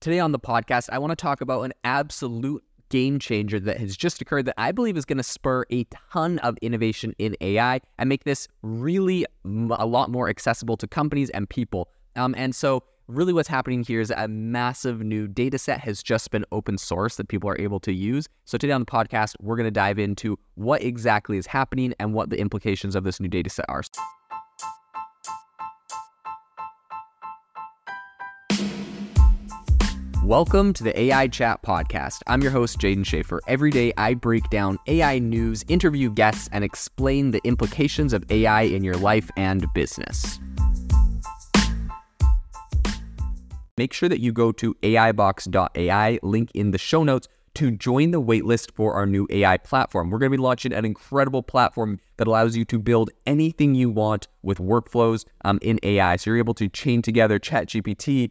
Today on the podcast, I want to talk about an absolute game changer that has just occurred that I believe is going to spur a ton of innovation in AI and make this really a lot more accessible to companies and people. Um, and so, really, what's happening here is a massive new data set has just been open source that people are able to use. So, today on the podcast, we're going to dive into what exactly is happening and what the implications of this new data set are. Welcome to the AI Chat Podcast. I'm your host, Jaeden Schaefer. Every day, I break down AI news, interview guests, and explain the implications of AI in your life and business. Make sure that you go to AIbox.ai, link in the show notes, to join the waitlist for our new AI platform. We're going to be launching an incredible platform that allows you to build anything you want with workflows um, in AI. So you're able to chain together ChatGPT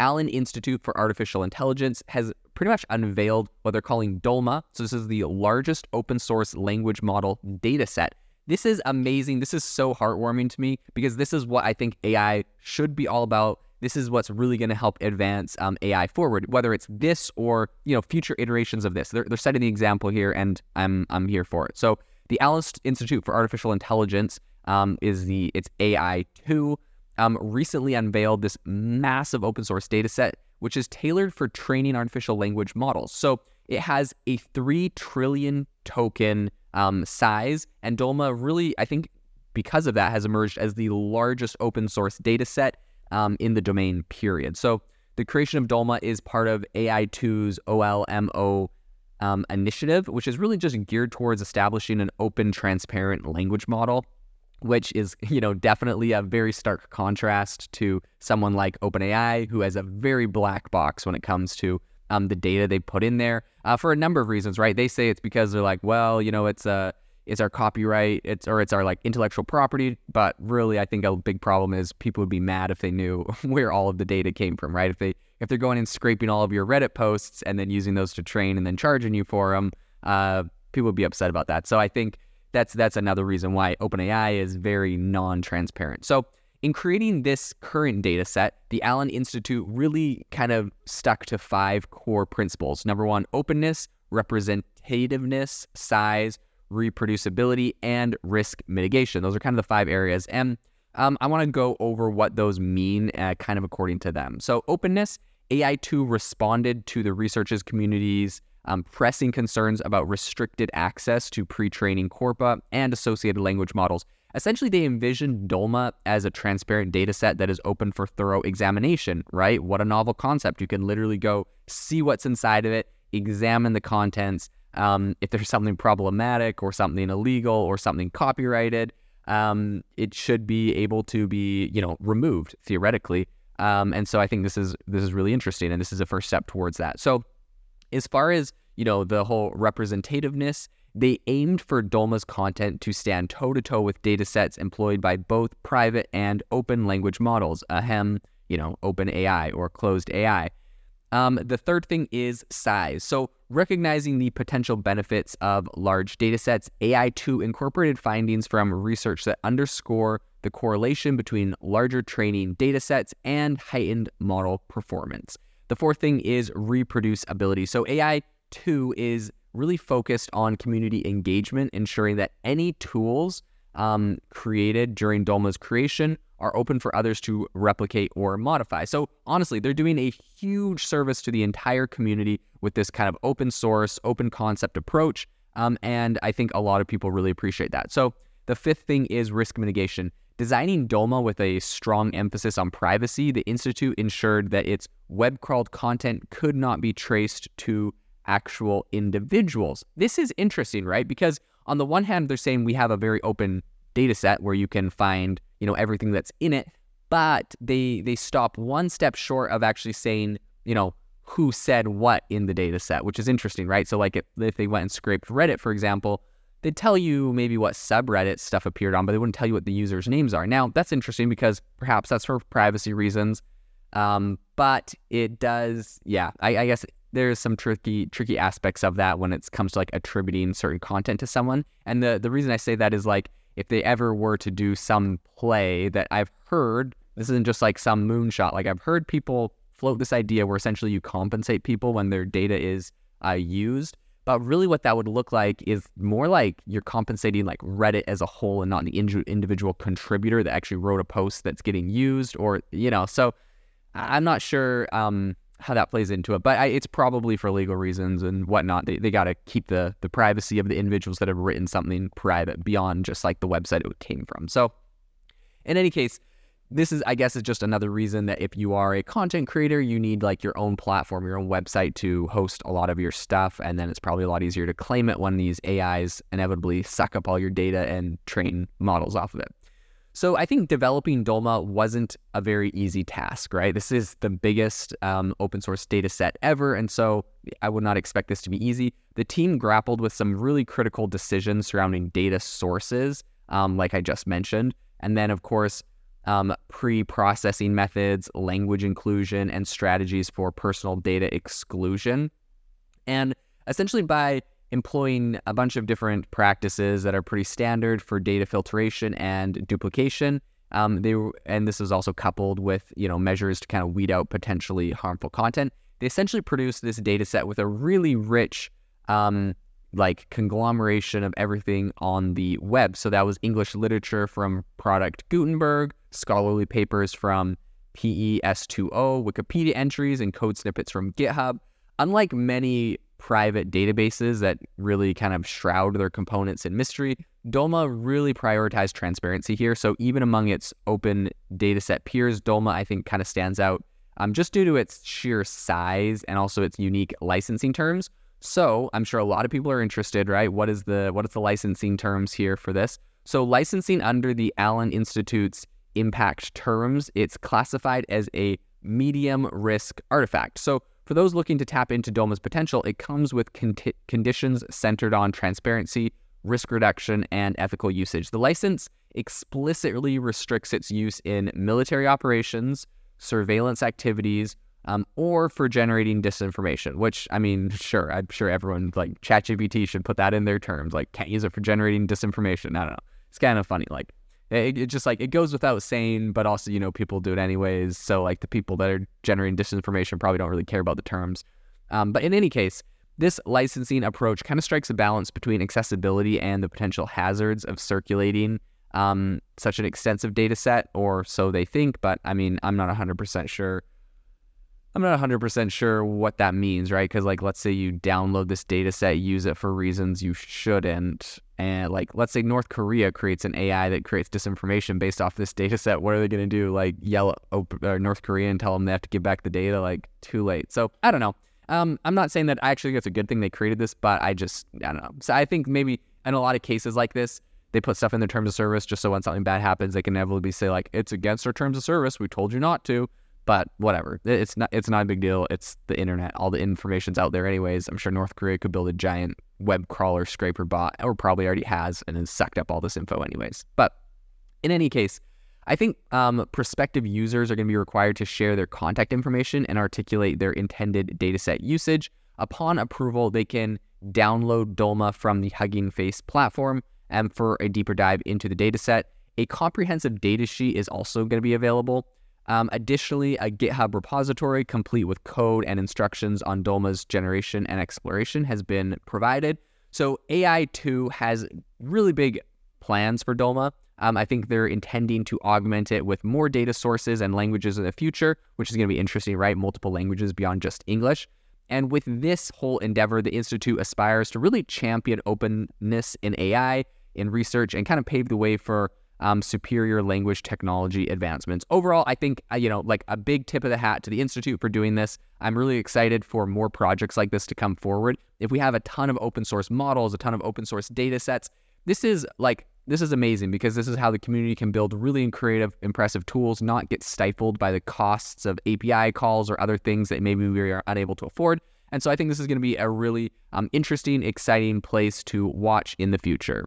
Allen Institute for Artificial Intelligence has pretty much unveiled what they're calling Dolma. So this is the largest open source language model data set. This is amazing. This is so heartwarming to me because this is what I think AI should be all about. This is what's really going to help advance um, AI forward, whether it's this or you know future iterations of this. They're, they're setting the example here, and I'm I'm here for it. So the Allen Institute for Artificial Intelligence um, is the it's AI two. Um, recently unveiled this massive open source data set which is tailored for training artificial language models. So it has a 3 trillion token um, size, and Dolma really, I think, because of that, has emerged as the largest open source data set um, in the domain, period. So the creation of Dolma is part of AI2's OLMO um, initiative, which is really just geared towards establishing an open, transparent language model which is, you know, definitely a very stark contrast to someone like OpenAI, who has a very black box when it comes to um, the data they put in there uh, for a number of reasons, right? They say it's because they're like, well, you know, it's a uh, it's our copyright, it's or it's our like intellectual property, but really, I think a big problem is people would be mad if they knew where all of the data came from, right? If they if they're going and scraping all of your Reddit posts and then using those to train and then charging you for them, uh, people would be upset about that. So I think that's that's another reason why OpenAI is very non-transparent. So in creating this current data set, the Allen Institute really kind of stuck to five core principles. Number one, openness, representativeness, size, reproducibility, and risk mitigation. Those are kind of the five areas. And um, I want to go over what those mean uh, kind of according to them. So, openness, AI2 responded to the researchers community's um, pressing concerns about restricted access to pre training corpora and associated language models. Essentially, they envision Dolma as a transparent data set that is open for thorough examination, right? What a novel concept. You can literally go see what's inside of it, examine the contents. Um, if there's something problematic or something illegal or something copyrighted, um, it should be able to be, you know, removed theoretically. Um, and so I think this is this is really interesting, and this is a first step towards that. So as far as, you know, the whole representativeness, they aimed for Dolma's content to stand toe to toe with data sets employed by both private and open language models, ahem, you know, open AI or closed AI. Um, the third thing is size. So, recognizing the potential benefits of large data sets, AI2 incorporated findings from research that underscore the correlation between larger training data sets and heightened model performance. The fourth thing is reproducibility. So AI 2 is really focused on community engagement, ensuring that any tools um, created during Dolma's creation are open for others to replicate or modify. So honestly, they're doing a huge service to the entire community with this kind of open source, open concept approach. Um, and I think a lot of people really appreciate that. So the fifth thing is risk mitigation. Designing Dolma with a strong emphasis on privacy, the Institute ensured that its web crawled content could not be traced to actual individuals. This is interesting, right? Because on the one hand, they're saying we have a very open data set where you can find, you know, everything that's in it, but they they stop one step short of actually saying, you know, who said what in the data set, which is interesting, right? So like if, if they went and scraped Reddit, for example, they'd tell you maybe what subreddit stuff appeared on, but they wouldn't tell you what the users' names are. Now, that's interesting because perhaps that's for privacy reasons. Um, but it does, yeah, I, I, guess there's some tricky, tricky aspects of that when it comes to like attributing certain content to someone. And the, the reason I say that is like if they ever were to do some play that I've heard, this isn't just like some moonshot, like I've heard people float this idea where essentially you compensate people when their data is uh, used. But really, what that would look like is more like you're compensating like Reddit as a whole and not the individual contributor that actually wrote a post that's getting used, or you know. So I'm not sure um, how that plays into it, but I, it's probably for legal reasons and whatnot. They, they got to keep the the privacy of the individuals that have written something private beyond just like the website it came from. So in any case, this is, I guess, is just another reason that if you are a content creator, you need like your own platform, your own website to host a lot of your stuff. And then it's probably a lot easier to claim it when these AIs inevitably suck up all your data and train models off of it. So I think developing Dolma wasn't a very easy task, right? This is the biggest um, open source data set ever. And so I would not expect this to be easy. The team grappled with some really critical decisions surrounding data sources, um, like I just mentioned. And then, of course, um, pre processing methods, language inclusion, and strategies for personal data exclusion. And essentially, by employing a bunch of different practices that are pretty standard for data filtration and duplication. Um, they and this is also coupled with you know measures to kind of weed out potentially harmful content. They essentially produced this data set with a really rich um, like conglomeration of everything on the web. So that was English literature from Project Gutenberg, scholarly papers from PES2O, Wikipedia entries, and code snippets from GitHub. Unlike many private databases that really kind of shroud their components in mystery, Dolma really prioritized transparency here. So even among its open dataset peers, Dolma, I think, kind of stands out um, just due to its sheer size and also its unique licensing terms. So I'm sure a lot of people are interested, right? What is the what is the licensing terms here for this? So licensing under the Allen Institute's impact terms, it's classified as a medium risk artifact. So for those looking to tap into Dolma's potential, it comes with con- conditions centered on transparency, risk reduction, and ethical usage. The license explicitly restricts its use in military operations, surveillance activities, um, or for generating disinformation, which I mean, sure, I'm sure everyone like ChatGPT should put that in their terms. Like, can't use it for generating disinformation. I don't know. It's kind of funny. Like, it, it, just like it goes without saying, but also you know people do it anyways. So like the people that are generating disinformation probably don't really care about the terms. Um, but in any case, this licensing approach kind of strikes a balance between accessibility and the potential hazards of circulating um, such an extensive data set, or so they think. But I mean, I'm not 100% sure I'm not 100% sure what that means, right? Because, like, let's say you download this data set, use it for reasons you shouldn't. And, like, let's say North Korea creates an AI that creates disinformation based off this data set. What are they going to do? Like, yell at North Korea and tell them they have to give back the data? Like, too late. So, I don't know. Um, I'm not saying that I actually think it's a good thing they created this, but I just, I don't know. So, I think maybe in a lot of cases like this, they put stuff in their terms of service just so when something bad happens, they can inevitably say, like, it's against our terms of service. We told you not to. But whatever, it's not it's not a big deal. It's the internet. All the information's out there anyways. I'm sure North Korea could build a giant web crawler scraper bot, or probably already has, and has sucked up all this info anyways. But in any case, I think um, prospective users are going to be required to share their contact information and articulate their intended dataset usage. Upon approval, they can download Dolma from the Hugging Face platform. And for a deeper dive into the dataset, a comprehensive datasheet is also going to be available. Um, additionally, a GitHub repository complete with code and instructions on Dolma's generation and exploration has been provided. So AI2 has really big plans for Dolma. Um, I think they're intending to augment it with more data sources and languages in the future, which is going to be interesting, right? Multiple languages beyond just English. And with this whole endeavor, the Institute aspires to really champion openness in AI, in research, and kind of pave the way for um, superior language technology advancements. Overall, I think, uh, you know, like a big tip of the hat to the Institute for doing this. I'm really excited for more projects like this to come forward. If we have a ton of open source models, a ton of open source data sets, this is like, this is amazing because this is how the community can build really creative, impressive tools, not get stifled by the costs of API calls or other things that maybe we are unable to afford. And so I think this is going to be a really um, interesting, exciting place to watch in the future.